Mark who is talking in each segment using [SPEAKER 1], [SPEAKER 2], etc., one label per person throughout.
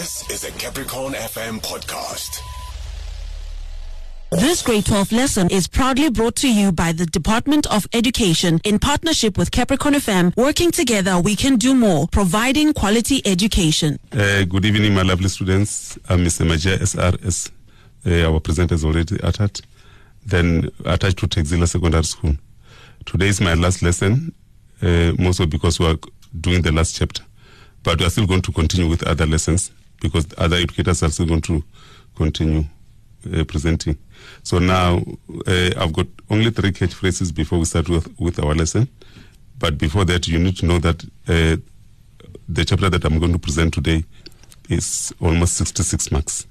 [SPEAKER 1] This is a Capricorn FM podcast.
[SPEAKER 2] This grade 12 lesson is proudly brought to you by the Department of Education in partnership with Capricorn FM. Working together, we can do more, providing quality education.
[SPEAKER 3] Uh, good evening, my lovely students. I'm Mr. Madzhia SRS. Uh, our presenter is already attached. Then attached to Texila Secondary School. Today is my last lesson, uh, mostly because we are doing the last chapter. But we are still going to continue with other lessons because other educators are still going to continue uh, presenting. So now uh, I've got only three catchphrases before we start with, with our lesson. But before that, you need to know that uh, the chapter that I'm going to present today is almost 66 marks.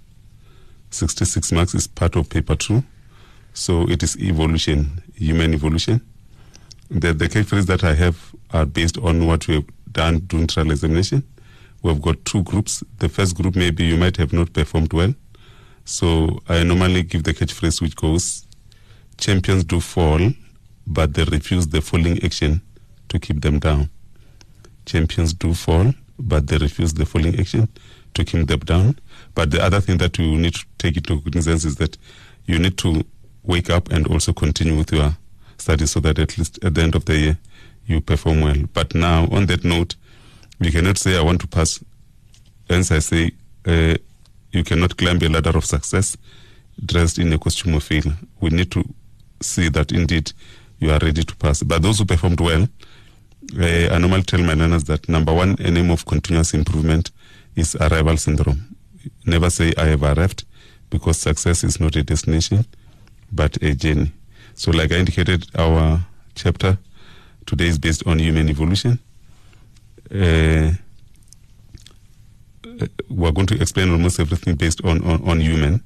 [SPEAKER 3] 66 marks is part of paper two. So it is evolution, human evolution. The, the catchphrases that I have are based on what we have done during trial examination. We've got two groups. The first group, maybe you might have not performed well. So I normally give the catchphrase which goes, champions do fall, but they refuse the falling action to keep them down. Champions do fall, but they refuse the falling action to keep them down. But the other thing that you need to take into cognizance is that you need to wake up and also continue with your studies so that at least at the end of the year you perform well. But now, on that note, we cannot say I want to pass. Hence, I say uh, you cannot climb a ladder of success dressed in a costume of failure. We need to see that indeed you are ready to pass. But those who performed well, uh, I normally tell my learners that number one aim of continuous improvement is arrival syndrome. Never say I have arrived because success is not a destination but a journey. So, like I indicated, our chapter today is based on human evolution. Uh, we're going to explain almost everything based on, on, on human.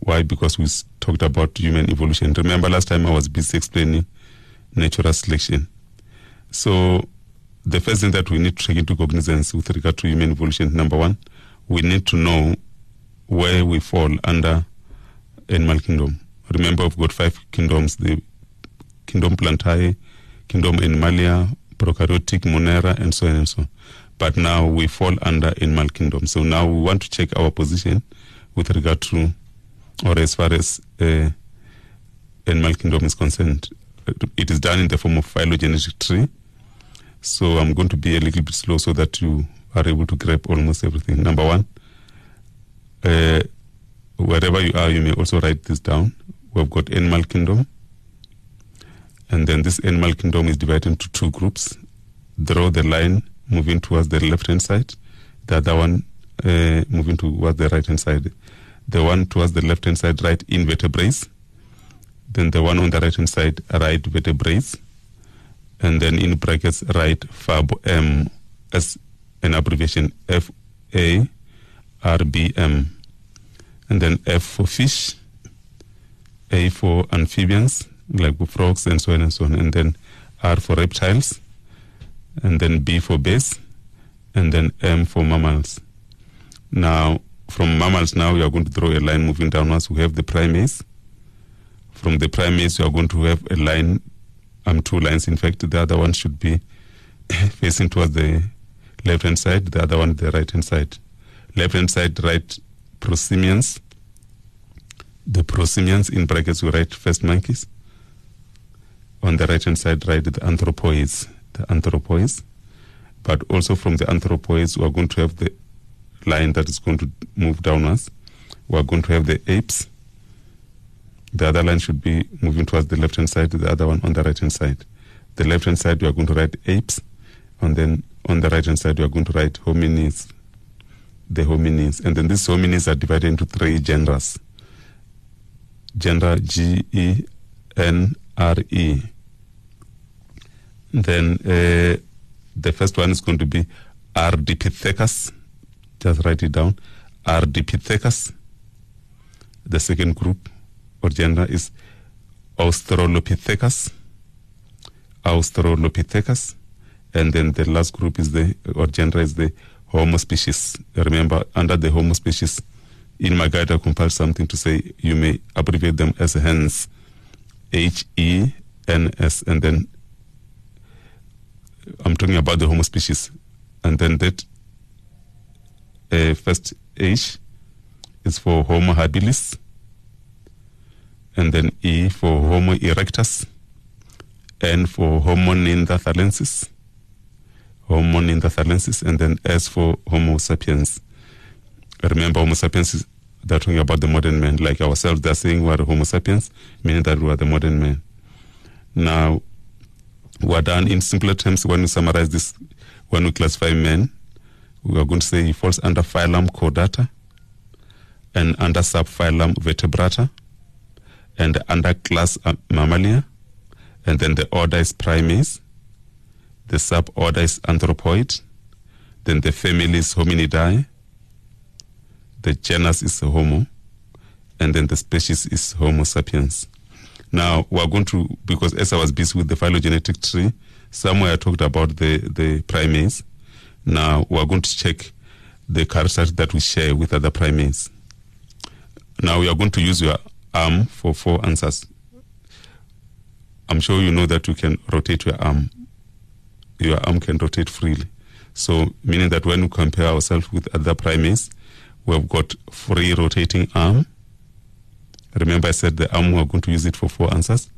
[SPEAKER 3] Why? Because we talked about human evolution. Remember, last time I was busy explaining natural selection. So, the first thing that we need to take into cognizance with regard to human evolution, number one, we need to know where we fall under animal kingdom. Remember, we've got five kingdoms the kingdom plantae, kingdom animalia, prokaryotic, monera, and so on and so on. But now we fall under animal kingdom. So now we want to check our position with regard to, or as far as uh, animal kingdom is concerned. It is done in the form of phylogenetic tree. So I'm going to be a little bit slow so that you are able to grab almost everything. Number one, uh, wherever you are, you may also write this down. We've got animal kingdom, and then this animal kingdom is divided into two groups. Draw the line moving towards the left hand side, the other one uh, moving towards the right hand side. The one towards the left hand side, right invertebrates. Then the one on the right hand side, right vertebrates. And then in brackets, right fab M as an abbreviation F A R B M. And then F for fish, A for amphibians, like frogs and so on and so on. And then R for reptiles, and then B for base, and then M for mammals. Now, from mammals, now we are going to draw a line moving downwards. We have the primates. From the primates, we are going to have a line, um, two lines. In fact, the other one should be facing towards the left hand side, the other one the right hand side. Left hand side, right prosimians. The prosimians, in brackets, we write first monkeys. On the right hand side, write the anthropoids the anthropoids, but also from the anthropoids, we are going to have the line that is going to move downwards. We are going to have the apes. The other line should be moving towards the left hand side, the other one on the right hand side. The left hand side, we are going to write apes, and then on the right hand side, we are going to write hominids, the hominids. And then these hominids are divided into three genders gender G E N R E then uh, the first one is going to be Ardipithecus. Just write it down. Ardipithecus. The second group or gender is Australopithecus. Australopithecus. And then the last group is the, or gender is the Homo species. Remember, under the Homo species, in my guide, I compiled something to say you may abbreviate them as hens. H E N S, and then I'm talking about the Homo species, and then that uh, first H is for Homo habilis, and then E for Homo erectus, N for Homo neanderthalensis, Homo neanderthalensis, and then S for Homo sapiens. Remember, Homo sapiens is they're talking about the modern man, like ourselves. They're saying we're Homo sapiens, meaning that we are the modern man. Now, we're done in simpler terms when we summarize this, when we classify men, we are going to say he falls under phylum Chordata and under subphylum Vertebrata and under class uh, Mammalia, and then the order is Primates, the suborder is Anthropoid, then the family is Hominidae, the genus is Homo, and then the species is Homo sapiens. Now we're going to because as I was busy with the phylogenetic tree, somewhere I talked about the the primates. Now we're going to check the characters that we share with other primates. Now we are going to use your arm for four answers. I'm sure you know that you can rotate your arm. Your arm can rotate freely. So meaning that when we compare ourselves with other primates, we've got free rotating arm Remember, I said the arm, we're going to use it for four answers.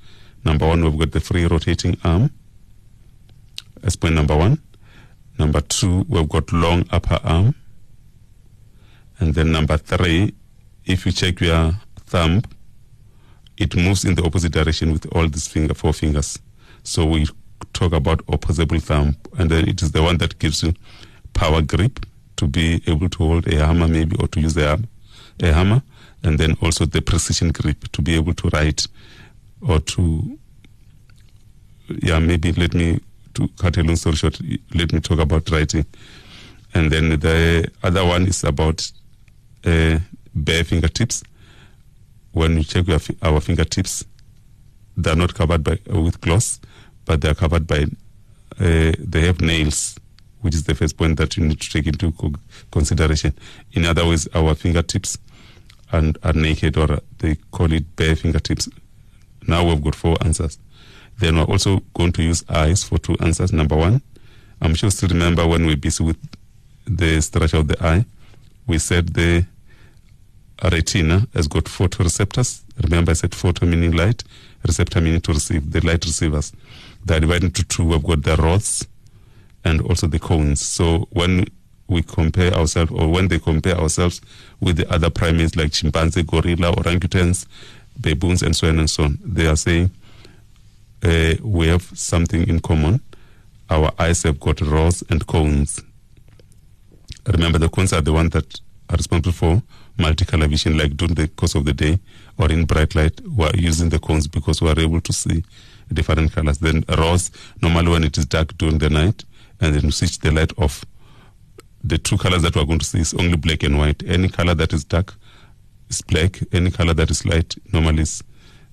[SPEAKER 3] Number one, we've got the free rotating arm as point number one. Number two, we've got long upper arm. And then number three, if you check your thumb, it moves in the opposite direction with all these finger, four fingers. So we talk about opposable thumb, and then it is the one that gives you power grip to be able to hold a hammer, maybe, or to use a, a hammer and then also the precision grip to be able to write or to yeah maybe let me to cut a long story short let me talk about writing and then the other one is about uh, bare fingertips. When you check your, our fingertips they're not covered by with gloss but they're covered by uh, they have nails which is the first point that you need to take into consideration. In other words our fingertips and are naked or they call it bare fingertips. Now we've got four answers. Then we're also going to use eyes for two answers. Number one, I'm sure you still remember when we're busy with the structure of the eye, we said the retina has got photoreceptors. Remember I said photo meaning light, receptor meaning to receive, the light receivers. They're divided into two. We've got the rods and also the cones. So when we compare ourselves, or when they compare ourselves with the other primates like chimpanzee, gorilla, orangutans, baboons, and so on and so on, they are saying uh, we have something in common. Our eyes have got rods and cones. Remember, the cones are the ones that are responsible for multicolor vision, like during the course of the day or in bright light. We're using the cones because we are able to see different colors. Then rods, normally when it is dark during the night, and then switch the light off the two colors that we're going to see is only black and white. Any color that is dark is black. Any color that is light normally is,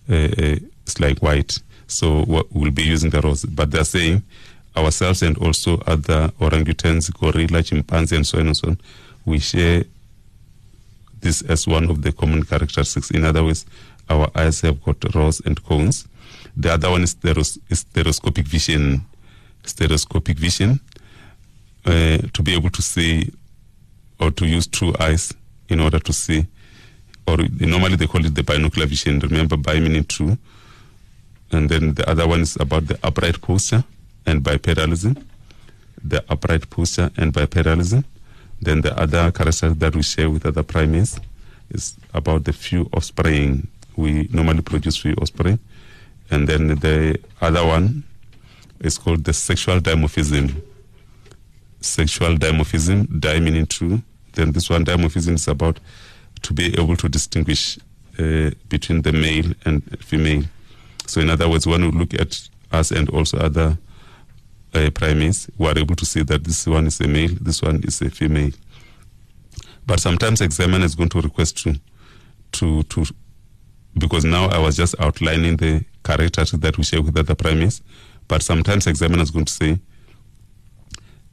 [SPEAKER 3] uh, uh, is like white. So we'll be using the rods. But they're saying ourselves and also other orangutans, gorilla, chimpanzee, and so on and so on, we share this as one of the common characteristics. In other words, our eyes have got rods and cones. The other one is, is stereoscopic vision. Stereoscopic vision uh, to be able to see or to use two eyes in order to see. Or normally they call it the binocular vision. Remember, bi meaning two. And then the other one is about the upright posture and bipedalism. The upright posture and bipedalism. Then the other character that we share with other primates is about the few offspring. We normally produce few offspring. And then the other one is called the sexual dimorphism sexual dimorphism, di meaning two. Then this one, dimorphism, is about to be able to distinguish uh, between the male and female. So, in other words, when we look at us and also other uh, primates, we are able to see that this one is a male, this one is a female. But sometimes examiner is going to request to, to, to, because now I was just outlining the characters that we share with other primates. But sometimes examiner is going to say,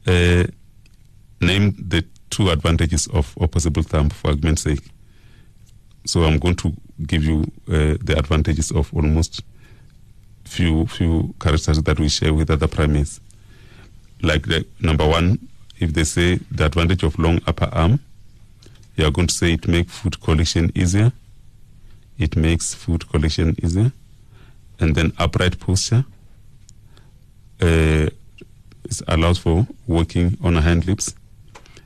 [SPEAKER 3] uh, name the two advantages of opposable thumb for argument's sake. So I'm going to give you uh, the advantages of almost few few characters that we share with other primates. Like the number one, if they say the advantage of long upper arm, you are going to say it makes food collection easier. It makes food collection easier. And then upright posture. Uh, allows for working on hand lips.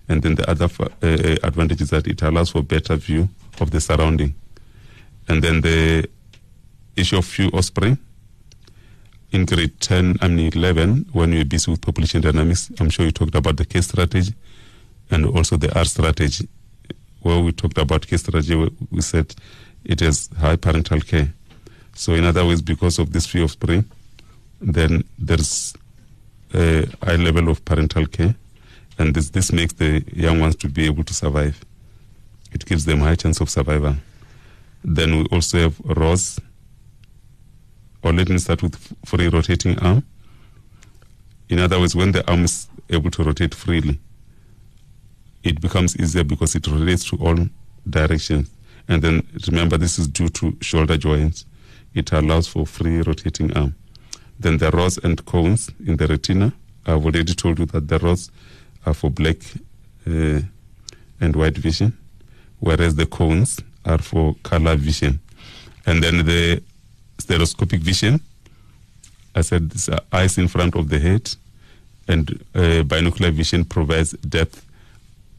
[SPEAKER 3] And then the other uh, advantage is that it allows for better view of the surrounding. And then the issue of few offspring. In grade 10, I mean 11, when we were busy with population dynamics, I'm sure you talked about the K strategy and also the R strategy. Where we talked about K strategy, we said it is high parental care. So, in other words, because of this few offspring, then there's Uh, a high level of parental care, and this, this makes the young ones to be able to survive. It gives them high chance of survival. Then we also have ROS, or let me start with free rotating arm. In other words, when the arm is able to rotate freely, it becomes easier because it rotates to all directions. And then remember, this is due to shoulder joints. It allows for free rotating arm. Then the rods and cones in the retina. I've already told you that the rods are for black uh, and white vision, whereas the cones are for color vision. And then the stereoscopic vision, I said, this eyes in front of the head, and uh, binocular vision provides depth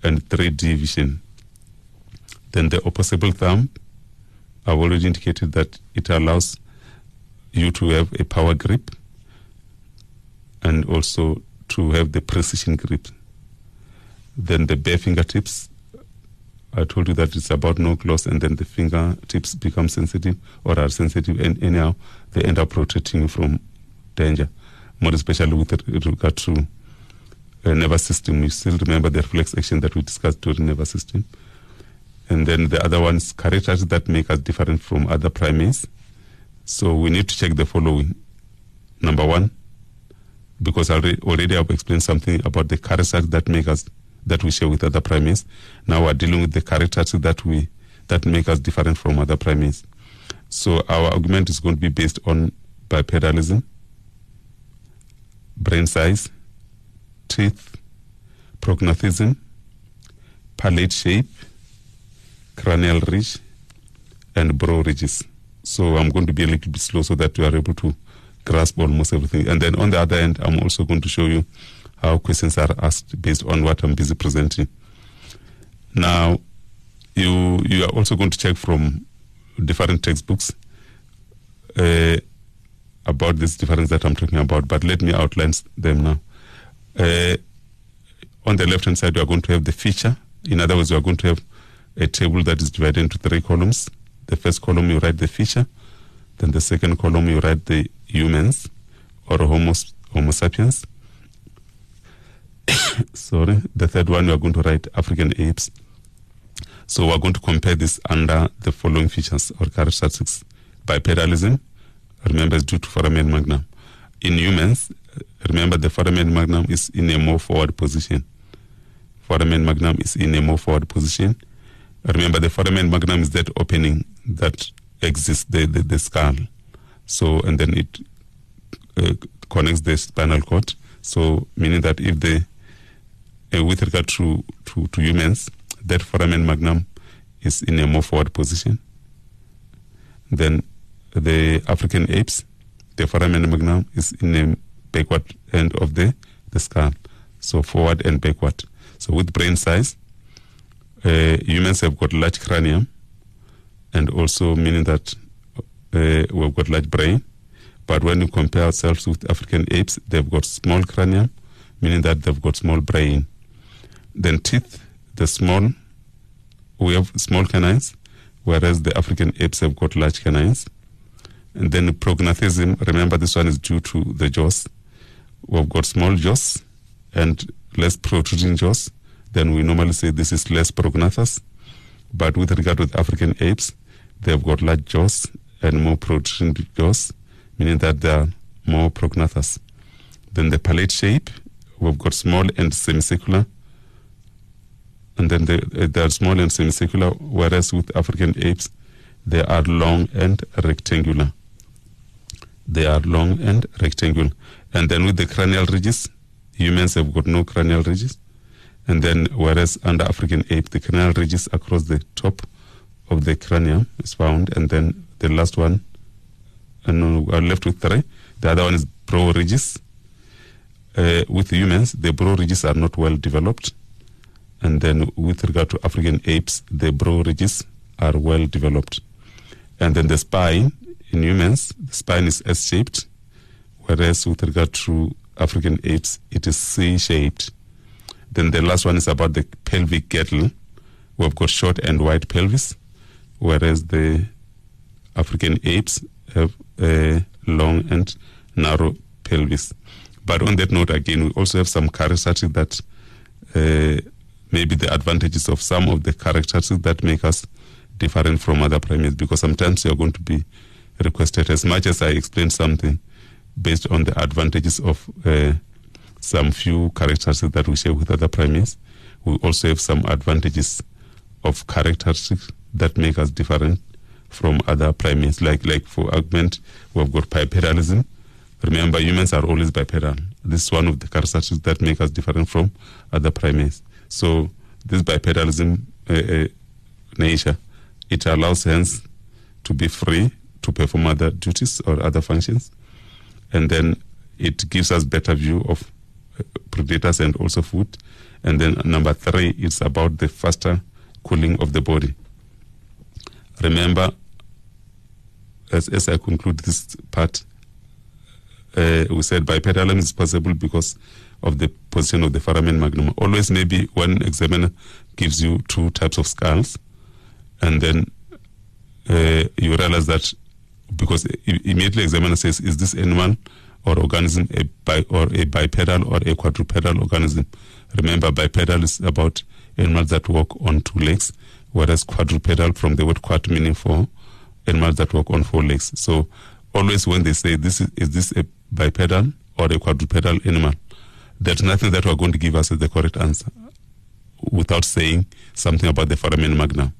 [SPEAKER 3] and 3D vision. Then the opposable thumb, I've already indicated that it allows you to have a power grip and also to have the precision grip. Then the bare fingertips, I told you that it's about no gloss, and then the fingertips become sensitive or are sensitive, and anyhow, they end up protecting you from danger, more especially with regard to uh, nervous system. You still remember the reflex action that we discussed during nervous system. And then the other ones, characters that make us different from other primates. So we need to check the following. Number one, because already, already I've explained something about the characters that make us that we share with other primates. Now we're dealing with the characters that we that make us different from other primates. So our argument is going to be based on bipedalism, brain size, teeth, prognathism, palate shape, cranial ridge, and brow ridges. So I'm going to be a little bit slow so that you are able to grasp almost everything. And then on the other end, I'm also going to show you how questions are asked based on what I'm busy presenting. Now, you you are also going to check from different textbooks uh, about this difference that I'm talking about, but let me outline them now. Uh, on the left hand side, you are going to have the feature. In other words, you are going to have a table that is divided into three columns. The first column, you write the feature. Then the second column, you write the humans or Homo, homo sapiens. Sorry. The third one, you are going to write African apes. So we're going to compare this under the following features or characteristics. Bipedalism, remember, is due to foramen magnum. In humans, remember the foramen magnum is in a more forward position. Foramen magnum is in a more forward position. Remember, the foramen magnum is that opening that exists, the, the, the skull. So, and then it uh, connects the spinal cord. So, meaning that if the, uh, with regard to, to, to humans, that foramen magnum is in a more forward position. Then the African apes, the foramen magnum is in a backward end of the, the skull. So forward and backward. So with brain size, uh, humans have got large cranium and also meaning that uh, we've got large brain. But when you compare ourselves with African apes, they've got small cranium, meaning that they've got small brain. Then teeth, the small, we have small canines, whereas the African apes have got large canines. And then prognathism, remember this one is due to the jaws. We've got small jaws and less protruding jaws. Then we normally say this is less prognathous. But with regard to African apes, they've got large jaws and more protruding jaws, meaning that they are more prognathous. Then the palate shape, we've got small and semicircular. And then they, uh, they are small and semicircular, whereas with African apes, they are long and rectangular. They are long and rectangular. And then with the cranial ridges, humans have got no cranial ridges. And then, whereas under African ape, the cranial ridges across the top of the cranium is found. And then the last one, and we're left with three. The other one is brow ridges. Uh, with humans, the brow ridges are not well developed. And then with regard to African apes, the brow ridges are well developed. And then the spine in humans, the spine is S shaped, whereas with regard to African apes, it is C shaped. Then the last one is about the pelvic girdle. We've got short and wide pelvis, whereas the African apes have a long and narrow pelvis. But on that note, again, we also have some characteristics that uh, maybe the advantages of some of the characteristics that make us different from other primates because sometimes you're going to be requested as much as I explained something based on the advantages of uh, some few characteristics that we share with other primates. We also have some advantages of characteristics that make us different from other primates. Like like for argument, we've got bipedalism. Remember, humans are always bipedal. This is one of the characteristics that make us different from other primates. So this bipedalism uh, uh, nature, it allows hands to be free to perform other duties or other functions, and then it gives us better view of predators and also food. And then number three is about the faster cooling of the body. Remember, as, as I conclude this part, uh, we said bipedalism is possible because of the position of the foramen magnum. Always, maybe one examiner gives you two types of skulls, and then uh, you realize that because immediately examiner says, "Is this animal or organism a bi- or a bipedal or a quadrupedal organism?" Remember, bipedal is about animals that walk on two legs, whereas quadrupedal from the word quad meaning four, animals that walk on four legs. So always when they say this is, is this a bipedal or a quadrupedal animal, there's nothing that we're going to give us as the correct answer without saying something about the foramen magnum.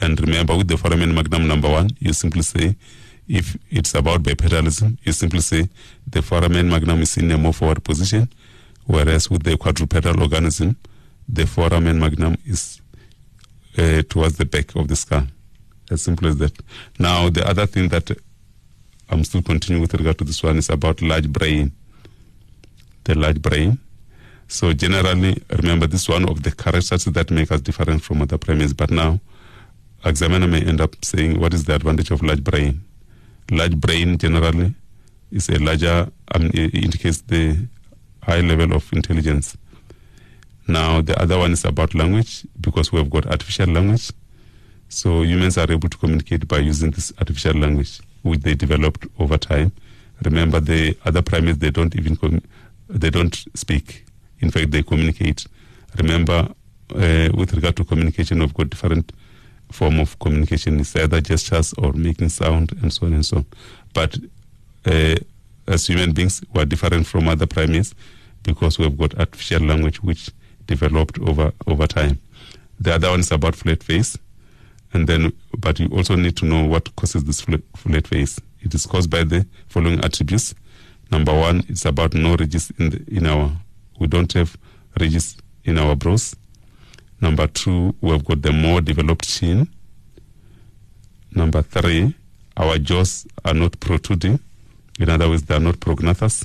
[SPEAKER 3] And remember, with the foramen magnum number one, you simply say, if it's about bipedalism, you simply say the foramen magnum is in a more forward position, whereas with the quadrupedal organism, the foramen magnum is uh, towards the back of the skull. As simple as that. Now, the other thing that I'm still continuing with regard to this one is about large brain. The large brain. So generally, remember this one of the characteristics that make us different from other primates. But now, examiner may end up saying, what is the advantage of large brain? Large brain generally is a larger, um, indicates the high level of intelligence. Now, the other one is about language because we have got artificial language. So humans are able to communicate by using this artificial language, which they developed over time. Remember, the other primates they don't even com- they don't speak. In fact, they communicate. Remember, uh, with regard to communication, we've got different form of communication. is either gestures or making sound, and so on and so on. But uh, as human beings, we're different from other primates because we've got artificial language which developed over over time. The other one is about flat face and then but you also need to know what causes this flat, face it is caused by the following attributes number one it's about no ridges in the, in our we don't have ridges in our brows number two we've got the more developed chin number three our jaws are not protruding. In other words they are not prognathous.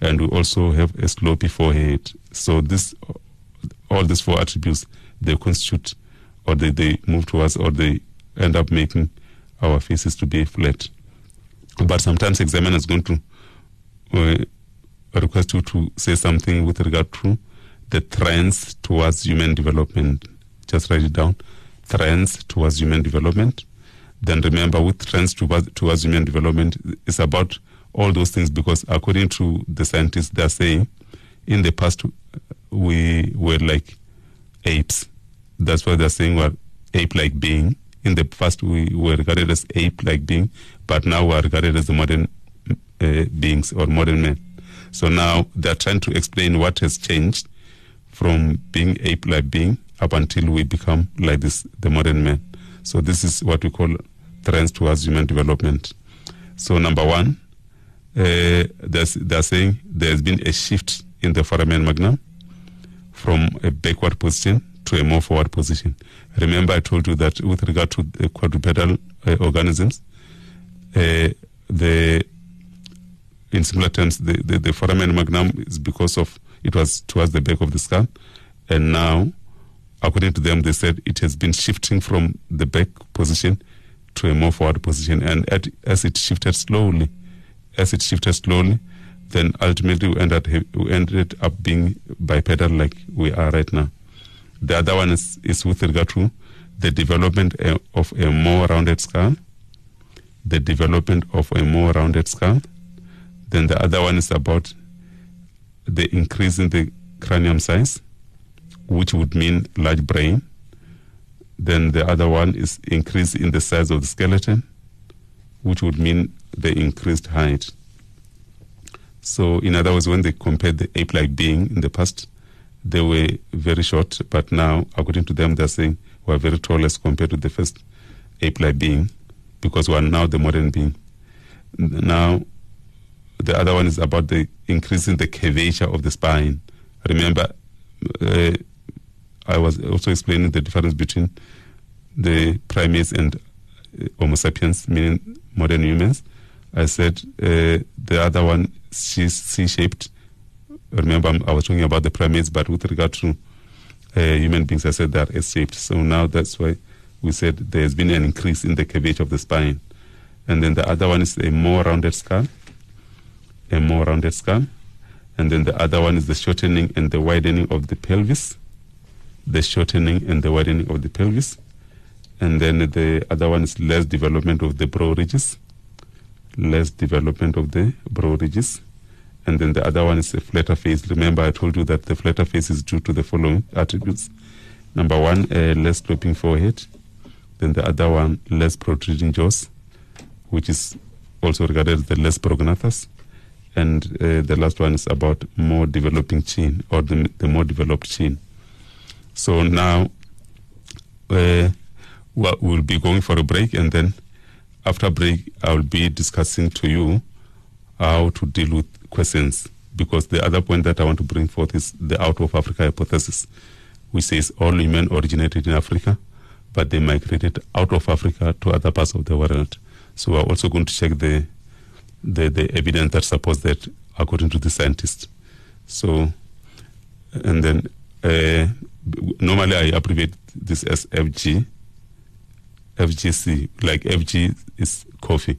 [SPEAKER 3] And we also have a slopy forehead. So this all these four attributes they constitute or they, they move towards or they end up making our faces to be flat. But sometimes examiner is going to uh, request you to say something with regard to the trends towards human development. Just write it down. Trends towards human development. Then remember, with trends towards, towards human development, it's about all those things because according to the scientists, they're saying in the past we were like apes that's why they're saying we're ape-like being. In the past, we were regarded as ape-like being, but now we're regarded as the modern uh, beings or modern men. So now they're trying to explain what has changed from being ape-like being up until we become like this, the modern man. So this is what we call trends towards human development. So number one, uh, they're saying there's been a shift in the foramen magnum from a backward position to a more forward position. Remember, I told you that with regard to the quadrupedal uh, organisms, uh, the in similar terms, the, the, the foramen magnum is because of it was towards the back of the skull, and now, according to them, they said it has been shifting from the back position to a more forward position, and at, as it shifted slowly, as it shifted slowly, then ultimately we ended, we ended up being bipedal like we are right now. The other one is, is with regard to the development uh, of a more rounded skull, the development of a more rounded skull. Then the other one is about the increase in the cranium size, which would mean large brain. Then the other one is increase in the size of the skeleton, which would mean the increased height. So, in other words, when they compared the ape like being in the past, they were very short, but now, according to them, they're saying we're very tall as compared to the first ape like being because we are now the modern being. Now, the other one is about the increasing the curvature of the spine. Remember, uh, I was also explaining the difference between the primates and uh, Homo sapiens, meaning modern humans. I said uh, the other one is C-shaped. Remember, i was talking about the primates, but with regard to uh, human beings, I said they are S-shaped. So now that's why we said there has been an increase in the curvature of the spine. And then the other one is a more rounded skull, a more rounded skull. And then the other one is the shortening and the widening of the pelvis, the shortening and the widening of the pelvis. And then the other one is less development of the brow ridges, less development of the brow ridges. And then the other one is a flatter face. Remember, I told you that the flatter face is due to the following attributes. Number one, a less sloping forehead. Then the other one, less protruding jaws, which is also regarded as the less prognathous. And uh, the last one is about more developing chin or the, the more developed chin. So now uh, we'll be going for a break, and then after break, I'll be discussing to you how to deal with questions. Because the other point that I want to bring forth is the out of Africa hypothesis, which says all women originated in Africa, but they migrated out of Africa to other parts of the world. So we're also going to check the the, the evidence that supports that according to the scientists. So, and then uh, normally I abbreviate this as FG, FGC, like FG is coffee.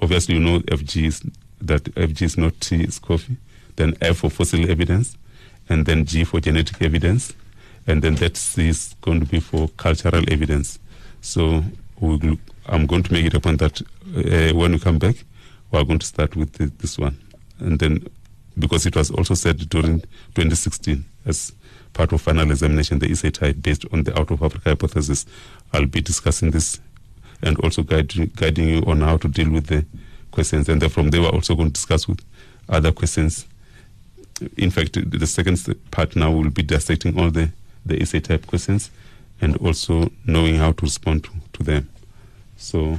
[SPEAKER 3] Obviously, you know FG is that FG is not tea, it's coffee. Then F for fossil evidence, and then G for genetic evidence, and then that C is going to be for cultural evidence. So we'll, I'm going to make it a point that uh, when we come back, we're going to start with the, this one. And then, because it was also said during 2016 as part of final examination, the essay type based on the out of Africa hypothesis, I'll be discussing this and also guide, guiding you on how to deal with the questions. And then from there, we're also going to discuss with other questions. In fact, the second part now will be dissecting all the, the essay type questions and also knowing how to respond to, to them. So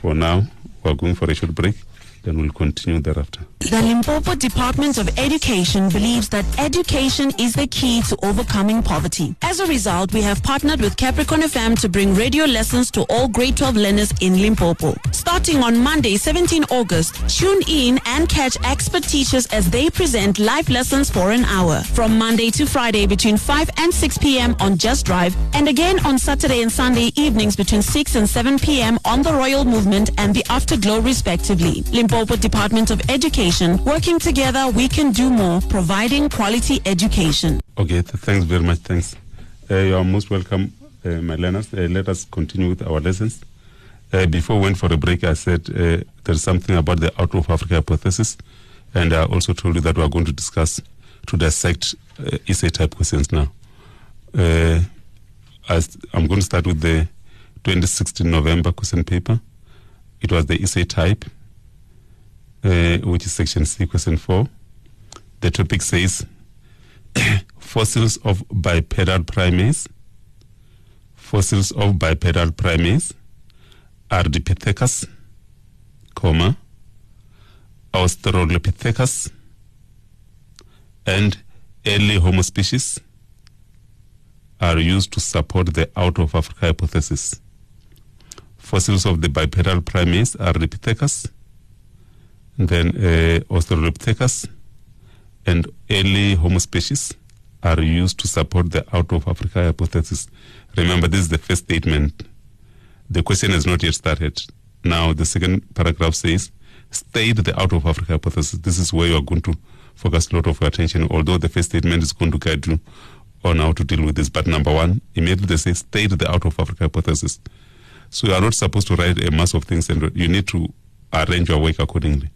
[SPEAKER 3] for now, we're going for a short break, then we'll continue thereafter.
[SPEAKER 2] The Limpopo Department of Education believes that education is the key to overcoming poverty. As a result, we have partnered with Capricorn FM to bring radio lessons to all grade 12 learners in Limpopo. Starting on Monday, 17 August, tune in and catch expert teachers as they present live lessons for an hour. From Monday to Friday between 5 and 6 p.m. on Just Drive, and again on Saturday and Sunday evenings between 6 and 7 p.m. on the Royal Movement and the Afterglow respectively. Limpopo Department of Education Working together, we can do more, providing quality education.
[SPEAKER 3] Okay, th- thanks very much. Thanks. Uh, you are most welcome, uh, my learners. Uh, let us continue with our lessons. Uh, before we went for a break, I said uh, there's something about the out of Africa hypothesis, and I also told you that we are going to discuss to dissect uh, essay type questions now. as I'm going to start with the 2016 November question paper. It was the essay type uh, which is section C, question 4. The topic says fossils of bipedal primates. Fossils of bipedal primates Ardipithecus, comma, Australopithecus, and early Homo species are used to support the out of Africa hypothesis. Fossils of the bipedal primates Ardipithecus, then uh, Australopithecus, and early Homo species are used to support the out of Africa hypothesis. Remember, this is the first statement. The question has not yet started. Now, the second paragraph says, state the out of Africa hypothesis. This is where you are going to focus a lot of your attention, although the first statement is going to guide you on how to deal with this. But number one, immediately they say, state the out of Africa hypothesis. So you are not supposed to write a mass of things, and you need to arrange your work accordingly.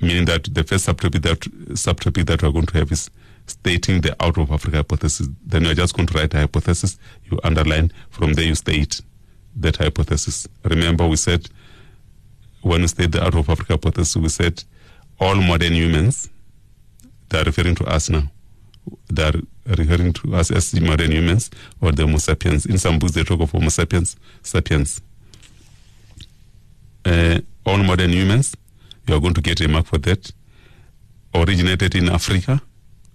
[SPEAKER 3] Meaning that the first subtopic that subtopic that we are going to have is stating the out of Africa hypothesis. Then you're just going to write a hypothesis, you underline, from there you state that hypothesis. Remember, we said when we state the out of Africa hypothesis, we said all modern humans, they are referring to us now. They are referring to us as the modern humans or the Homo sapiens. In some books, they talk of Homo sapiens, sapiens. Uh, all modern humans, you are going to get a mark for that. Originated in Africa,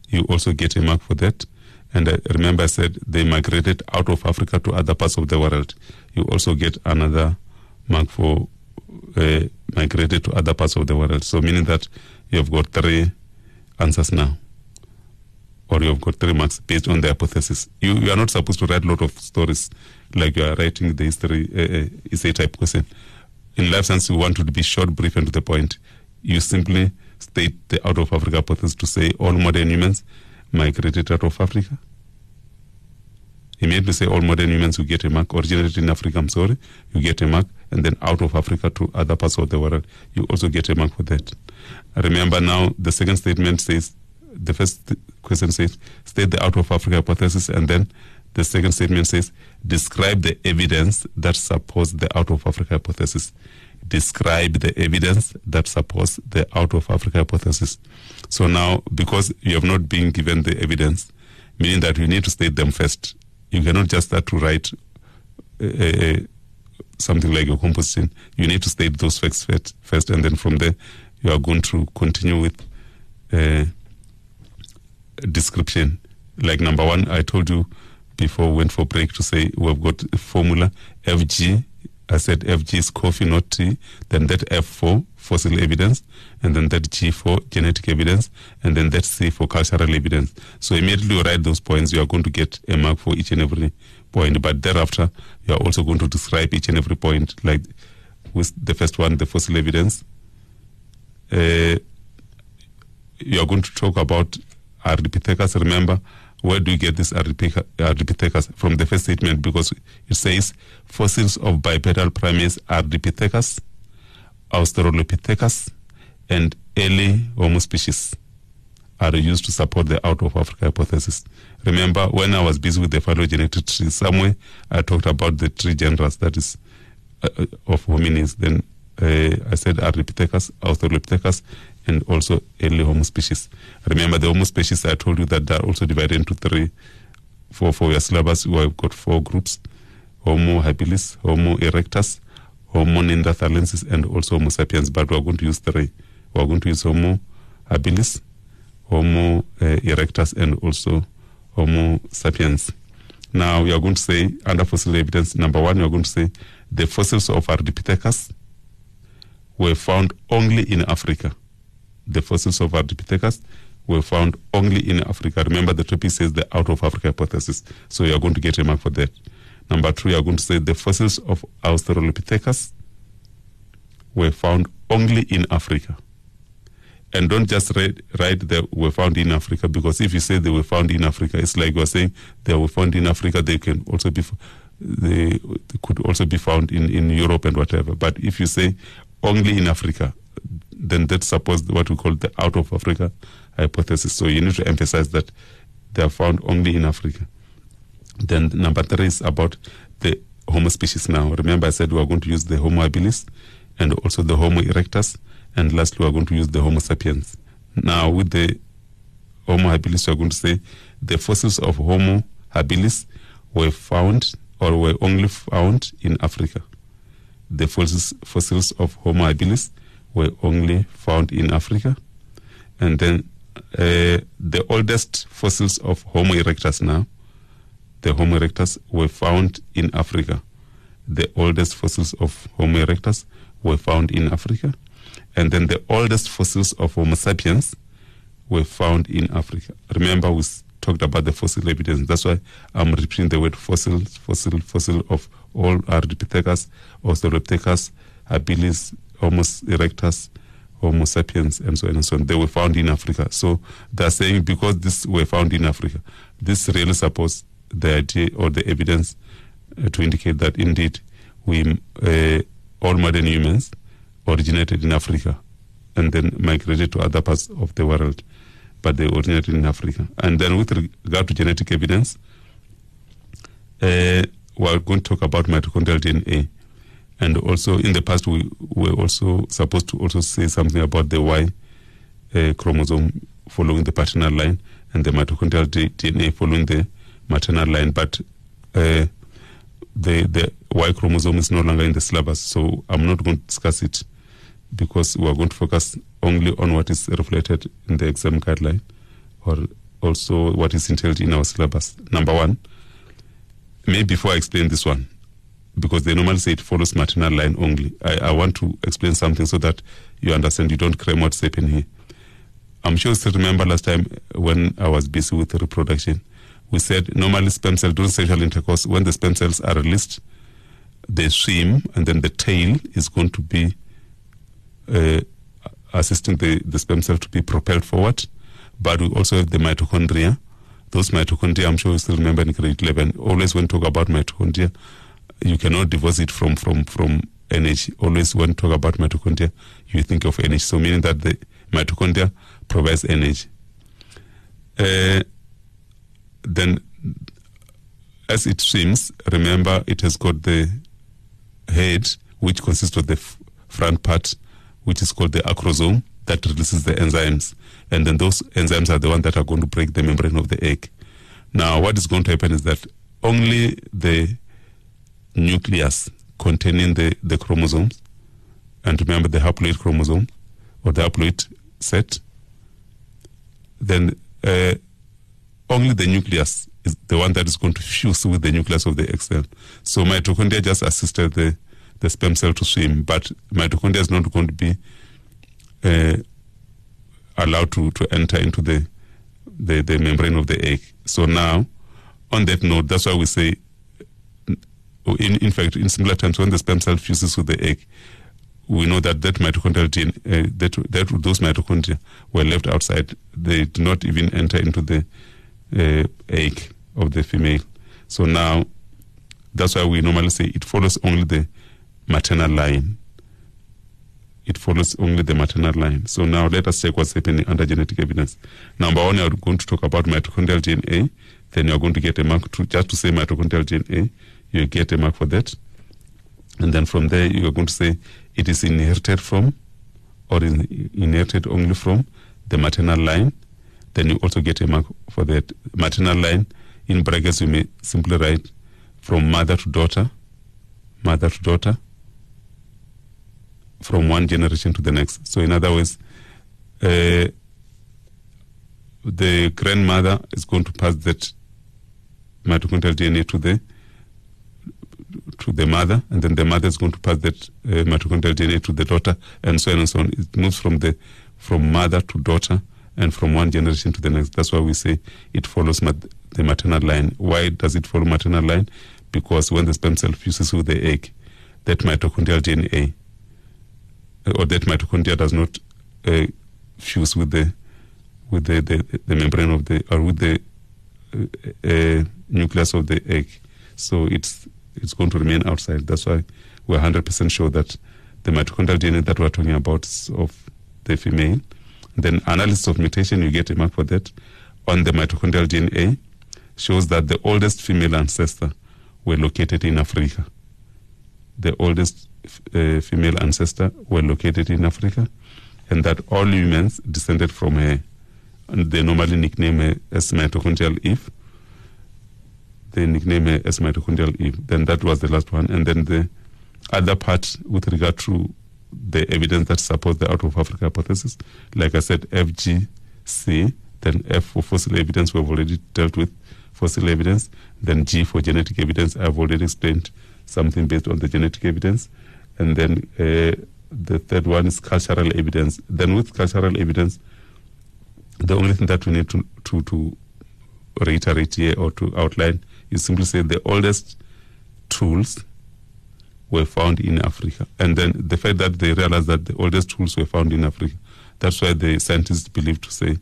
[SPEAKER 3] you also get a mark for that. And uh, remember, I said they migrated out of Africa to other parts of the world. You also get another mark for uh, migrated to other parts of the world. So, meaning that you have got three answers now, or you have got three marks based on the hypothesis. You, you are not supposed to write a lot of stories like you are writing the history uh, essay type question. In life science, you want to be short, brief, and to the point. You simply state the out of Africa hypothesis to say all modern humans migrated out of Africa. Immediately say all modern humans, who get a mark. Originated in Africa, I'm sorry, you get a mark. And then out of Africa to other parts of the world, you also get a mark for that. Remember now, the second statement says, the first question says, state the out of Africa hypothesis. And then the second statement says, describe the evidence that supports the out of Africa hypothesis. Describe the evidence that supports the out of Africa hypothesis. So now, because you have not been given the evidence, meaning that you need to state them first. You cannot just start to write uh, something like a composition. You need to state those facts first, and then from there, you are going to continue with uh, description. Like number one, I told you before we went for break to say we've got formula FG. I said FG is coffee, not tea. Then that F for fossil evidence, and then that G for genetic evidence, and then that C for cultural evidence. So immediately you write those points, you are going to get a mark for each and every point. But thereafter, you are also going to describe each and every point, like with the first one, the fossil evidence. Uh, you are going to talk about Ardipithecus. Remember, where do you get this Ardipithecus? From the first statement, because it says fossils of bipedal primates Ardipithecus, Australopithecus, and early Homo species are used to support the out of Africa hypothesis. Remember, when I was busy with the phylogenetic tree, somewhere I talked about the three genera that is uh, of hominins. Then uh, I said Ardipithecus, Australopithecus, and also early Homo species. Remember, the Homo species, I told you that they are also divided into three. For, for your syllabus, we have got four groups Homo habilis, Homo erectus, Homo neanderthalensis, and also Homo sapiens. But we are going to use three. We are going to use Homo habilis, Homo uh, erectus, and also Homo sapiens. Now, we are going to say, under fossil evidence, number one, we are going to say the fossils of Ardipithecus were found only in Africa. The fossils of Ardipithecus were found only in Africa. Remember, the topic says the out of Africa hypothesis. So you are going to get a mark for that. Number three, you are going to say the fossils of Australopithecus were found only in Africa. And don't just write, write they were found in Africa because if you say they were found in Africa, it's like you're saying they were found in Africa, they can also be, they could also be found in, in Europe and whatever. But if you say only in Africa, then that supports what we call the out of Africa hypothesis. So you need to emphasize that they are found only in Africa. Then number three is about the Homo species now. Remember, I said we are going to use the Homo habilis and also the Homo erectus, and lastly, we are going to use the Homo sapiens. Now, with the Homo habilis, we are going to say the fossils of Homo habilis were found or were only found in Africa. The fossils, fossils of Homo habilis were only found in Africa. And then uh, the oldest fossils of Homo erectus now, the Homo erectus, were found in Africa. The oldest fossils of Homo erectus were found in Africa. And then the oldest fossils of Homo sapiens were found in Africa. Remember, we talked about the fossil evidence. That's why I'm repeating the word fossil, fossil, fossil of all Ardipithecus, Australopithecus, habilis, Homo erectus, Homo sapiens, and so on and so on. They were found in Africa. So they're saying because these were found in Africa, this really supports the idea or the evidence uh, to indicate that indeed we, uh, all modern humans, originated in Africa and then migrated to other parts of the world, but they originated in Africa. And then with regard to genetic evidence, uh, we're going to talk about mitochondrial DNA. And also in the past, we were also supposed to also say something about the Y uh, chromosome following the paternal line and the mitochondrial DNA following the maternal line. But uh, the the Y chromosome is no longer in the syllabus, so I'm not going to discuss it because we are going to focus only on what is reflected in the exam guideline or also what is entailed in our syllabus. Number one, maybe before I explain this one, because they normally say it follows maternal line only, I, I want to explain something so that you understand you don't claim what's happening here. I'm sure you still remember last time when I was busy with reproduction, we said normally sperm cells during sexual intercourse, when the sperm cells are released, they swim and then the tail is going to be uh, assisting the, the sperm cell to be propelled forward. But we also have the mitochondria. Those mitochondria, I'm sure you still remember in grade 11. Always when talk about mitochondria, you cannot divorce it from, from, from energy. Always when talk about mitochondria, you think of energy. So meaning that the mitochondria provides energy. Uh, then as it swims, remember it has got the head, which consists of the f- front part, which is called the acrosome, that releases the enzymes. And then those enzymes are the ones that are going to break the membrane of the egg. Now, what is going to happen is that only the nucleus containing the, the chromosomes, and remember the haploid chromosome or the haploid set, then uh, only the nucleus is the one that is going to fuse with the nucleus of the egg cell. So mitochondria just assisted the, the sperm cell to swim, but mitochondria is not going to be uh, allowed to, to enter into the, the, the membrane of the egg. So now, on that note, that's why we say, in, in fact, in similar terms, when the sperm cell fuses with the egg, we know that that mitochondrial gene, uh, that, that those mitochondria were left outside. They do not even enter into the uh, egg of the female. So now, that's why we normally say it follows only the maternal line. It follows only the maternal line. So now let us check what's happening under genetic evidence. Number one, you're going to talk about mitochondrial DNA. Then you're going to get a mark to just to say mitochondrial DNA. You get a mark for that. And then from there, you're going to say it is inherited from or in, inherited only from the maternal line. Then you also get a mark for that maternal line. In brackets, you may simply write from mother to daughter, mother to daughter, from one generation to the next. So, in other words, uh, the grandmother is going to pass that mitochondrial DNA to the to the mother, and then the mother is going to pass that uh, mitochondrial DNA to the daughter, and so on and so on. It moves from the from mother to daughter, and from one generation to the next. That's why we say it follows mat- the maternal line. Why does it follow maternal line? Because when the sperm cell fuses with the egg, that mitochondrial DNA or that mitochondria does not uh, fuse with the with the, the, the membrane of the or with the uh, uh, nucleus of the egg. So it's it's going to remain outside. That's why we're 100% sure that the mitochondrial DNA that we're talking about is of the female. Then analysis of mutation, you get a mark for that. On the mitochondrial DNA, shows that the oldest female ancestor were located in Africa. The oldest uh, female ancestor were located in Africa, and that all humans descended from her. And they normally nickname her as mitochondrial Eve. They nickname as mitochondrial Eve. Then that was the last one. And then the other part with regard to the evidence that supports the out of Africa hypothesis, like I said, FGC, Then F for fossil evidence, we've already dealt with fossil evidence. Then G for genetic evidence, I've already explained something based on the genetic evidence. And then uh, the third one is cultural evidence. Then with cultural evidence, the only thing that we need to, to, to reiterate here or to outline is simply say the oldest tools were found in Africa. And then the fact that they realized that the oldest tools were found in Africa, that's why the scientists believe to say,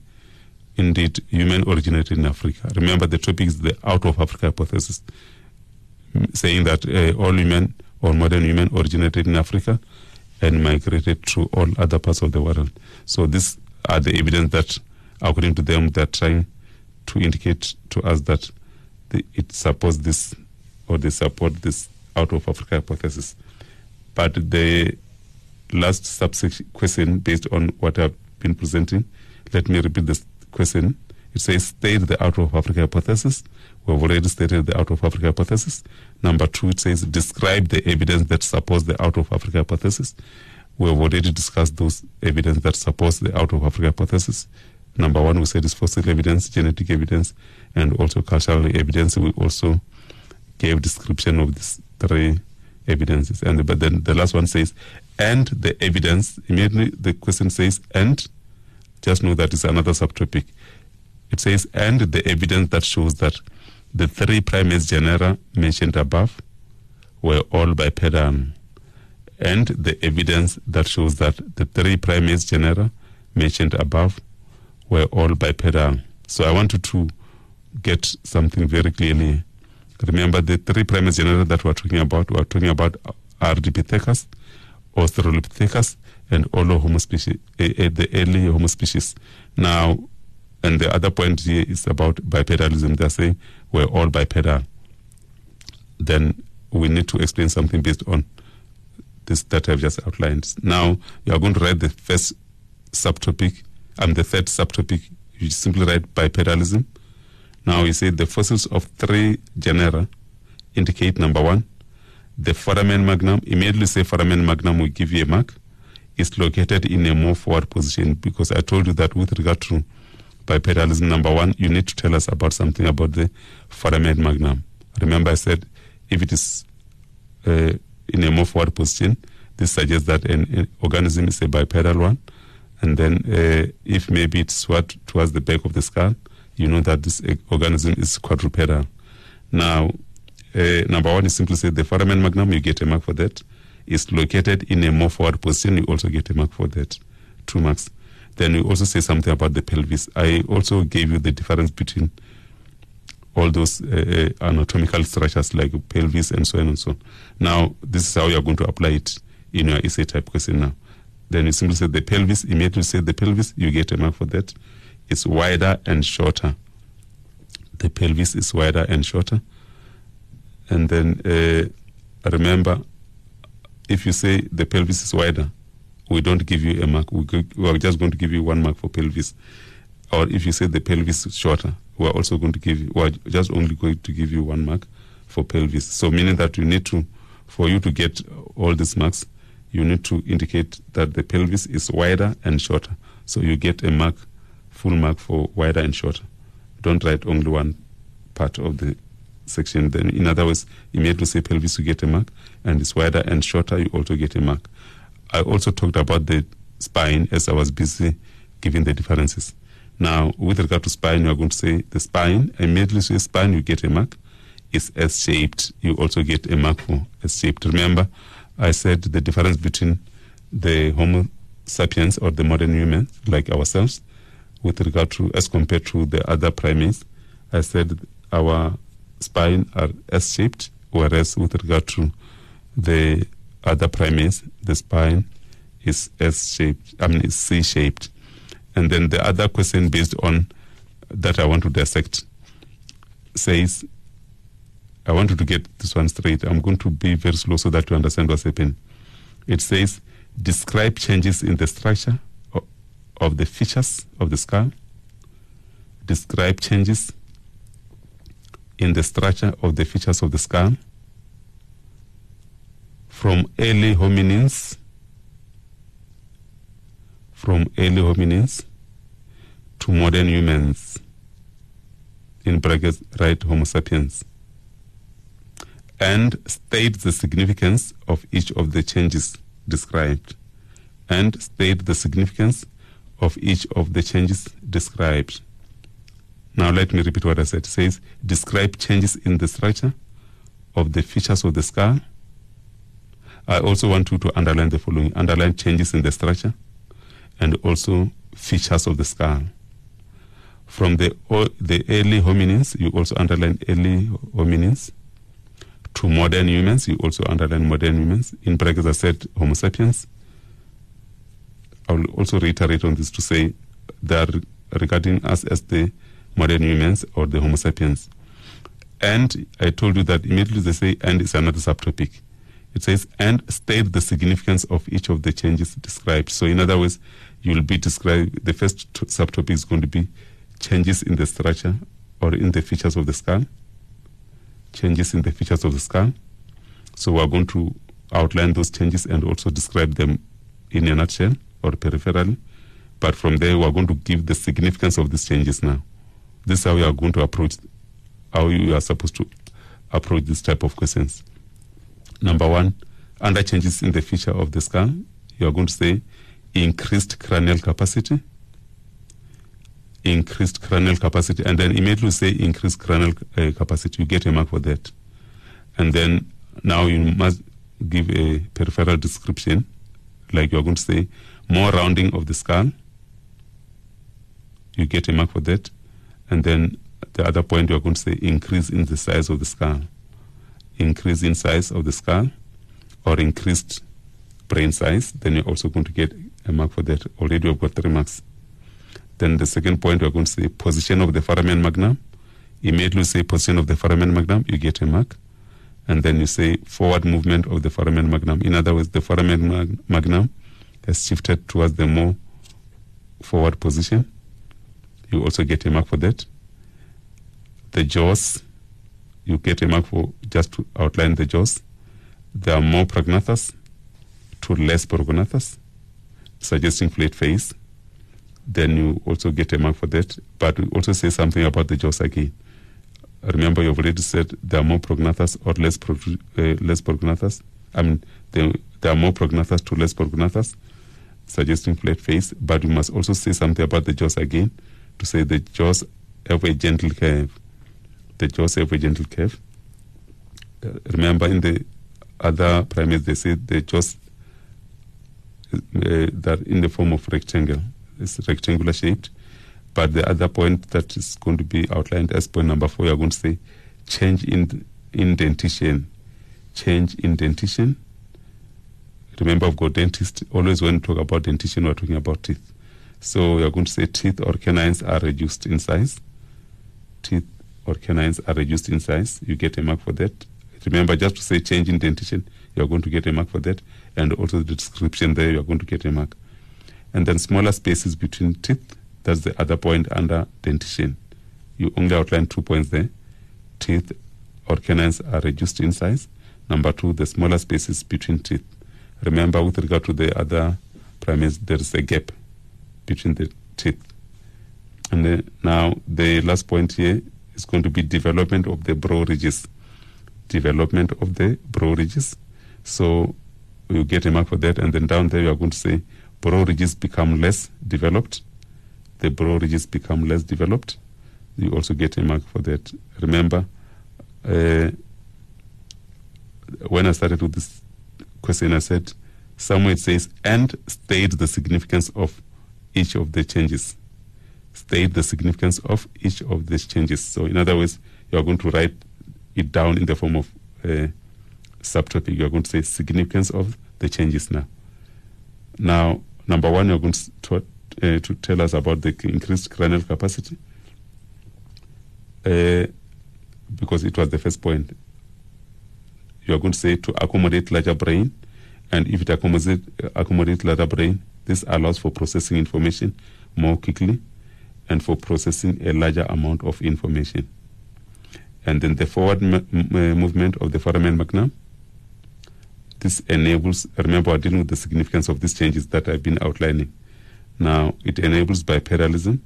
[SPEAKER 3] indeed, human originated in Africa. Remember, the topic is the out of Africa hypothesis, saying that uh, all human or modern human originated in Africa and migrated through all other parts of the world. So these are the evidence that, according to them, they're trying to indicate to us that the, it supports this or they support this out of Africa hypothesis. But the last subsection question, based on what I've been presenting, let me repeat this question. It says state the out of Africa hypothesis. We've already stated the out of Africa hypothesis. Number two, it says describe the evidence that supports the out of Africa hypothesis. We've already discussed those evidence that supports the out of Africa hypothesis. Number one, we said is fossil evidence, genetic evidence, and also cultural evidence. We also gave description of these three evidences. And but then the last one says, and the evidence. Immediately the question says, and just know that it's another subtopic. It says, and the evidence that shows that the three primate genera mentioned above were all bipedal, and the evidence that shows that the three primate genera mentioned above were all bipedal. So I wanted to get something very clearly. Remember the three primate genera that we're talking about. We're talking about Ardipithecus, Australopithecus, and all Homo species, eh, eh, the early Homo species. Now, and the other point here is about bipedalism. They're saying we're all bipedal. Then we need to explain something based on this that I've just outlined. Now, you are going to write the first subtopic and the third subtopic. You simply write bipedalism. Now, you say the fossils of three genera indicate number one, the foramen magnum. Immediately say foramen magnum will give you a mark. Is located in a more forward position because I told you that with regard to bipedalism, number one, you need to tell us about something about the foramen magnum. Remember, I said if it is uh, in a more forward position, this suggests that an, an organism is a bipedal one. And then, uh, if maybe it's what towards the back of the skull, you know that this organism is quadrupedal. Now, uh, number one is simply say the foramen magnum, you get a mark for that. Is located in a more forward position, you also get a mark for that. Two marks. Then you also say something about the pelvis. I also gave you the difference between all those uh, anatomical structures like pelvis and so on and so on. Now, this is how you're going to apply it in your essay type question now. Then you simply say the pelvis, immediately say the pelvis, you get a mark for that. It's wider and shorter. The pelvis is wider and shorter. And then uh, remember, if you say the pelvis is wider, we don't give you a mark. We, go, we are just going to give you one mark for pelvis. Or if you say the pelvis is shorter, we are also going to give you, we are just only going to give you one mark for pelvis. So meaning that you need to, for you to get all these marks, you need to indicate that the pelvis is wider and shorter. So you get a mark, full mark for wider and shorter. Don't write only one part of the section. Then, in other words, immediately say pelvis, you get a mark, and it's wider and shorter, you also get a mark. I also talked about the spine as I was busy giving the differences. Now, with regard to spine, you are going to say the spine, immediately say spine, you get a mark. It's S shaped, you also get a mark for S shaped. Remember, I said the difference between the Homo sapiens or the modern human, like ourselves, with regard to as compared to the other primates. I said our spine are S shaped, whereas with regard to the other primates, the spine is S shaped, I mean, it's C shaped. And then the other question based on that I want to dissect says, I want you to get this one straight. I'm going to be very slow so that you understand what's happening. It says, describe changes in the structure of, the features of the skull. Describe changes in the structure of the features of the skull from early hominins from early hominins to modern humans, in brackets, right Homo sapiens, and state the significance of each of the changes described, and state the significance of each of the changes described. Now let me repeat what I said. It says, describe changes in the structure of the features of the skull. I also want you to underline the following. Underline changes in the structure and also features of the skull. From the, the early hominins, you also underline early hominins. To modern humans, you also underline modern humans. In brackets, I said Homo sapiens. I will also reiterate on this to say are regarding us as the modern humans or the Homo sapiens. And I told you that immediately they say and is another subtopic. It says and state the significance of each of the changes described. So in other words, you will be described the first t- subtopic is going to be changes in the structure or in the features of the skull. Changes in the features of the skull. So we are going to outline those changes and also describe them in a nutshell or peripherally. But from there, we are going to give the significance of these changes now. This is how we are going to approach, how you are supposed to approach this type of questions. Number one, under changes in the feature of the skull, you are going to say increased cranial capacity, increased cranial capacity, and then immediately say increased cranial uh, capacity. You get a mark for that. And then now you must give a peripheral description, like you are going to say more rounding of the skull. You get a mark for that. And then the other point you are going to say increase in the size of the skull. Increase in size of the skull or increased brain size, then you're also going to get a mark for that. Already you've got three marks. Then the second point you're going to say position of the foramen magnum. Immediately say position of the foramen magnum, you get a mark. And then you say forward movement of the foramen magnum. In other words, the foramen mag- magnum has shifted towards the more forward position. You also get a mark for that. The jaws, you get a mark for just to outline the jaws. There are more prognathous to less prognathous, suggesting flat face. Then you also get a mark for that. But we also say something about the jaws again. Remember, you've already said there are more prognathous or less pro, uh, less prognathous. I mean, there, there are more prognathous to less prognathous, suggesting flat face. But we must also say something about the jaws again to say the jaws have a gentle curve. The jaws have a gentle curve. Uh, remember, in the other primates, they say the jaws uh, that in the form of rectangle. It's rectangular shaped. But the other point that is going to be outlined as point number four, you're going to say change in indentation. Change in dentition. Remember, I've got dentist. Always when we talk about dentition, we're talking about teeth. So you're going to say teeth or canines are reduced in size. Teeth or canines are reduced in size. You get a mark for that. Remember, just to say change in dentition, you're going to get a mark for that. And also the description there, you're going to get a mark. And then smaller spaces between teeth, that's the other point under dentition. You only outline two points there. Teeth or canines are reduced in size. Number two, the smaller spaces between teeth. Remember, with regard to the other primates, there is a gap between the teeth. And then now the last point here is going to be development of the brow ridges. Development of the brow ridges. So you get a mark for that, and then down there you are going to say brow ridges become less developed. The brow ridges become less developed. You also get a mark for that. Remember, uh, when I started with this question, I said somewhere it says and state the significance of each of the changes. State the significance of each of these changes. So, in other words, you are going to write it down in the form of a subtopic. You are going to say significance of the changes now. Now, number one, you're going to, to, uh, to tell us about the increased cranial capacity uh, because it was the first point. You are going to say to accommodate larger brain, and if it accommodates accommodate larger brain, this allows for processing information more quickly and for processing a larger amount of information. And then the forward m- m- movement of the foramen magnum. This enables, remember, we're dealing with the significance of these changes that I've been outlining. Now, it enables bipedalism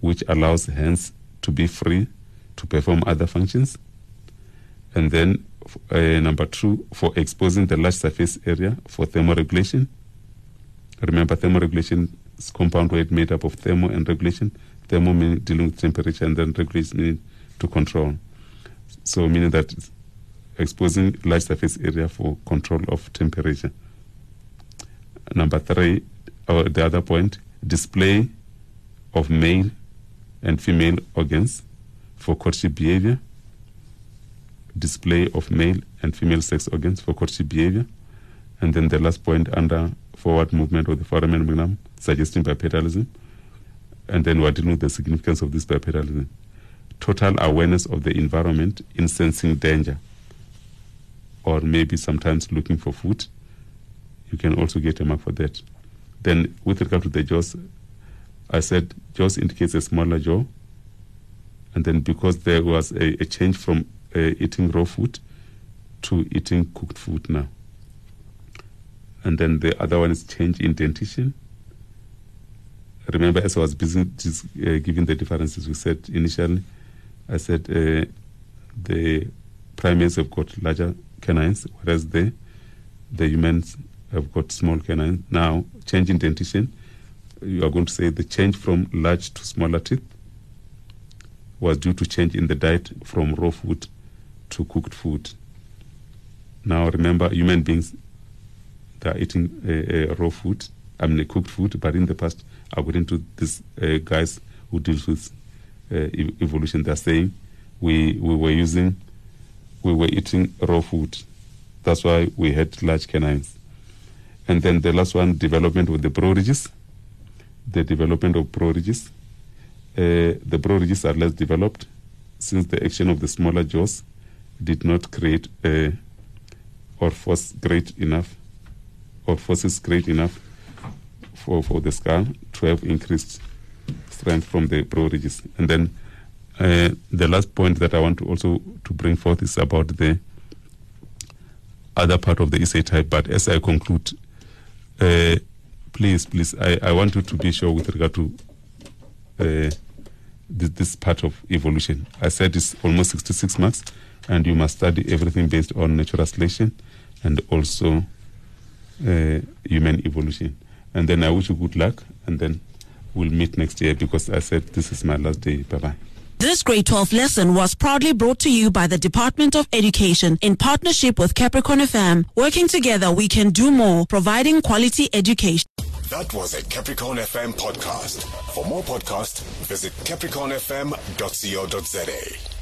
[SPEAKER 3] which allows hands to be free to perform other functions. And then uh, number two, for exposing the large surface area for thermoregulation. Remember, thermoregulation is compound word made up of thermo and regulation. Thermo meaning dealing with temperature, and then regulation meaning to control. So, meaning that exposing large surface area for control of temperature. Number three, or the other point, display of male and female organs for courtship behavior, display of male and female sex organs for courtship behavior, and then the last point under forward movement of the foramen magnum, suggesting bipedalism, and then we're dealing with the significance of this bipedalism. Total awareness of the environment in sensing danger, or maybe sometimes looking for food. You can also get a mark for that. Then, with regard to the jaws, I said jaws indicates a smaller jaw, and then because there was a, a change from uh, eating raw food to eating cooked food now. And then the other one is change in dentition. Remember, as I was busy just, uh, giving the differences, we said initially, I said uh, the primates have got larger canines, whereas the the humans have got small canines. Now, change in dentition, you are going to say the change from large to smaller teeth was due to change in the diet from raw food to cooked food. Now, remember, human beings they are eating uh, uh, raw food, I mean, cooked food, but in the past, according to these uh, guys who deals with e- evolution, they're saying we, we were using, we were eating raw food. That's why we had large canines. And then the last one, development with the brow ridges. The development of brow ridges. Uh, the brow ridges are less developed since the action of the smaller jaws did not create uh, or force great enough or forces great enough for, for the skull to have increased strength from the brow ridges. And then uh, the last point that I want to also to bring forth is about the other part of the essay type. But as I conclude, uh, please, please, I, I want you to be sure with regard to uh, this, this part of evolution. I said it's almost 66 marks, and you must study everything based on natural selection and also uh, human evolution. And then I wish you good luck, and then we'll meet next year because I said this is my last day. Bye bye.
[SPEAKER 2] This grade 12 lesson was proudly brought to you by the Department of Education in partnership with Capricorn FM. Working together, we can do more, providing quality education.
[SPEAKER 1] That was a Capricorn FM podcast. For more podcasts, visit capricornfm.co.za.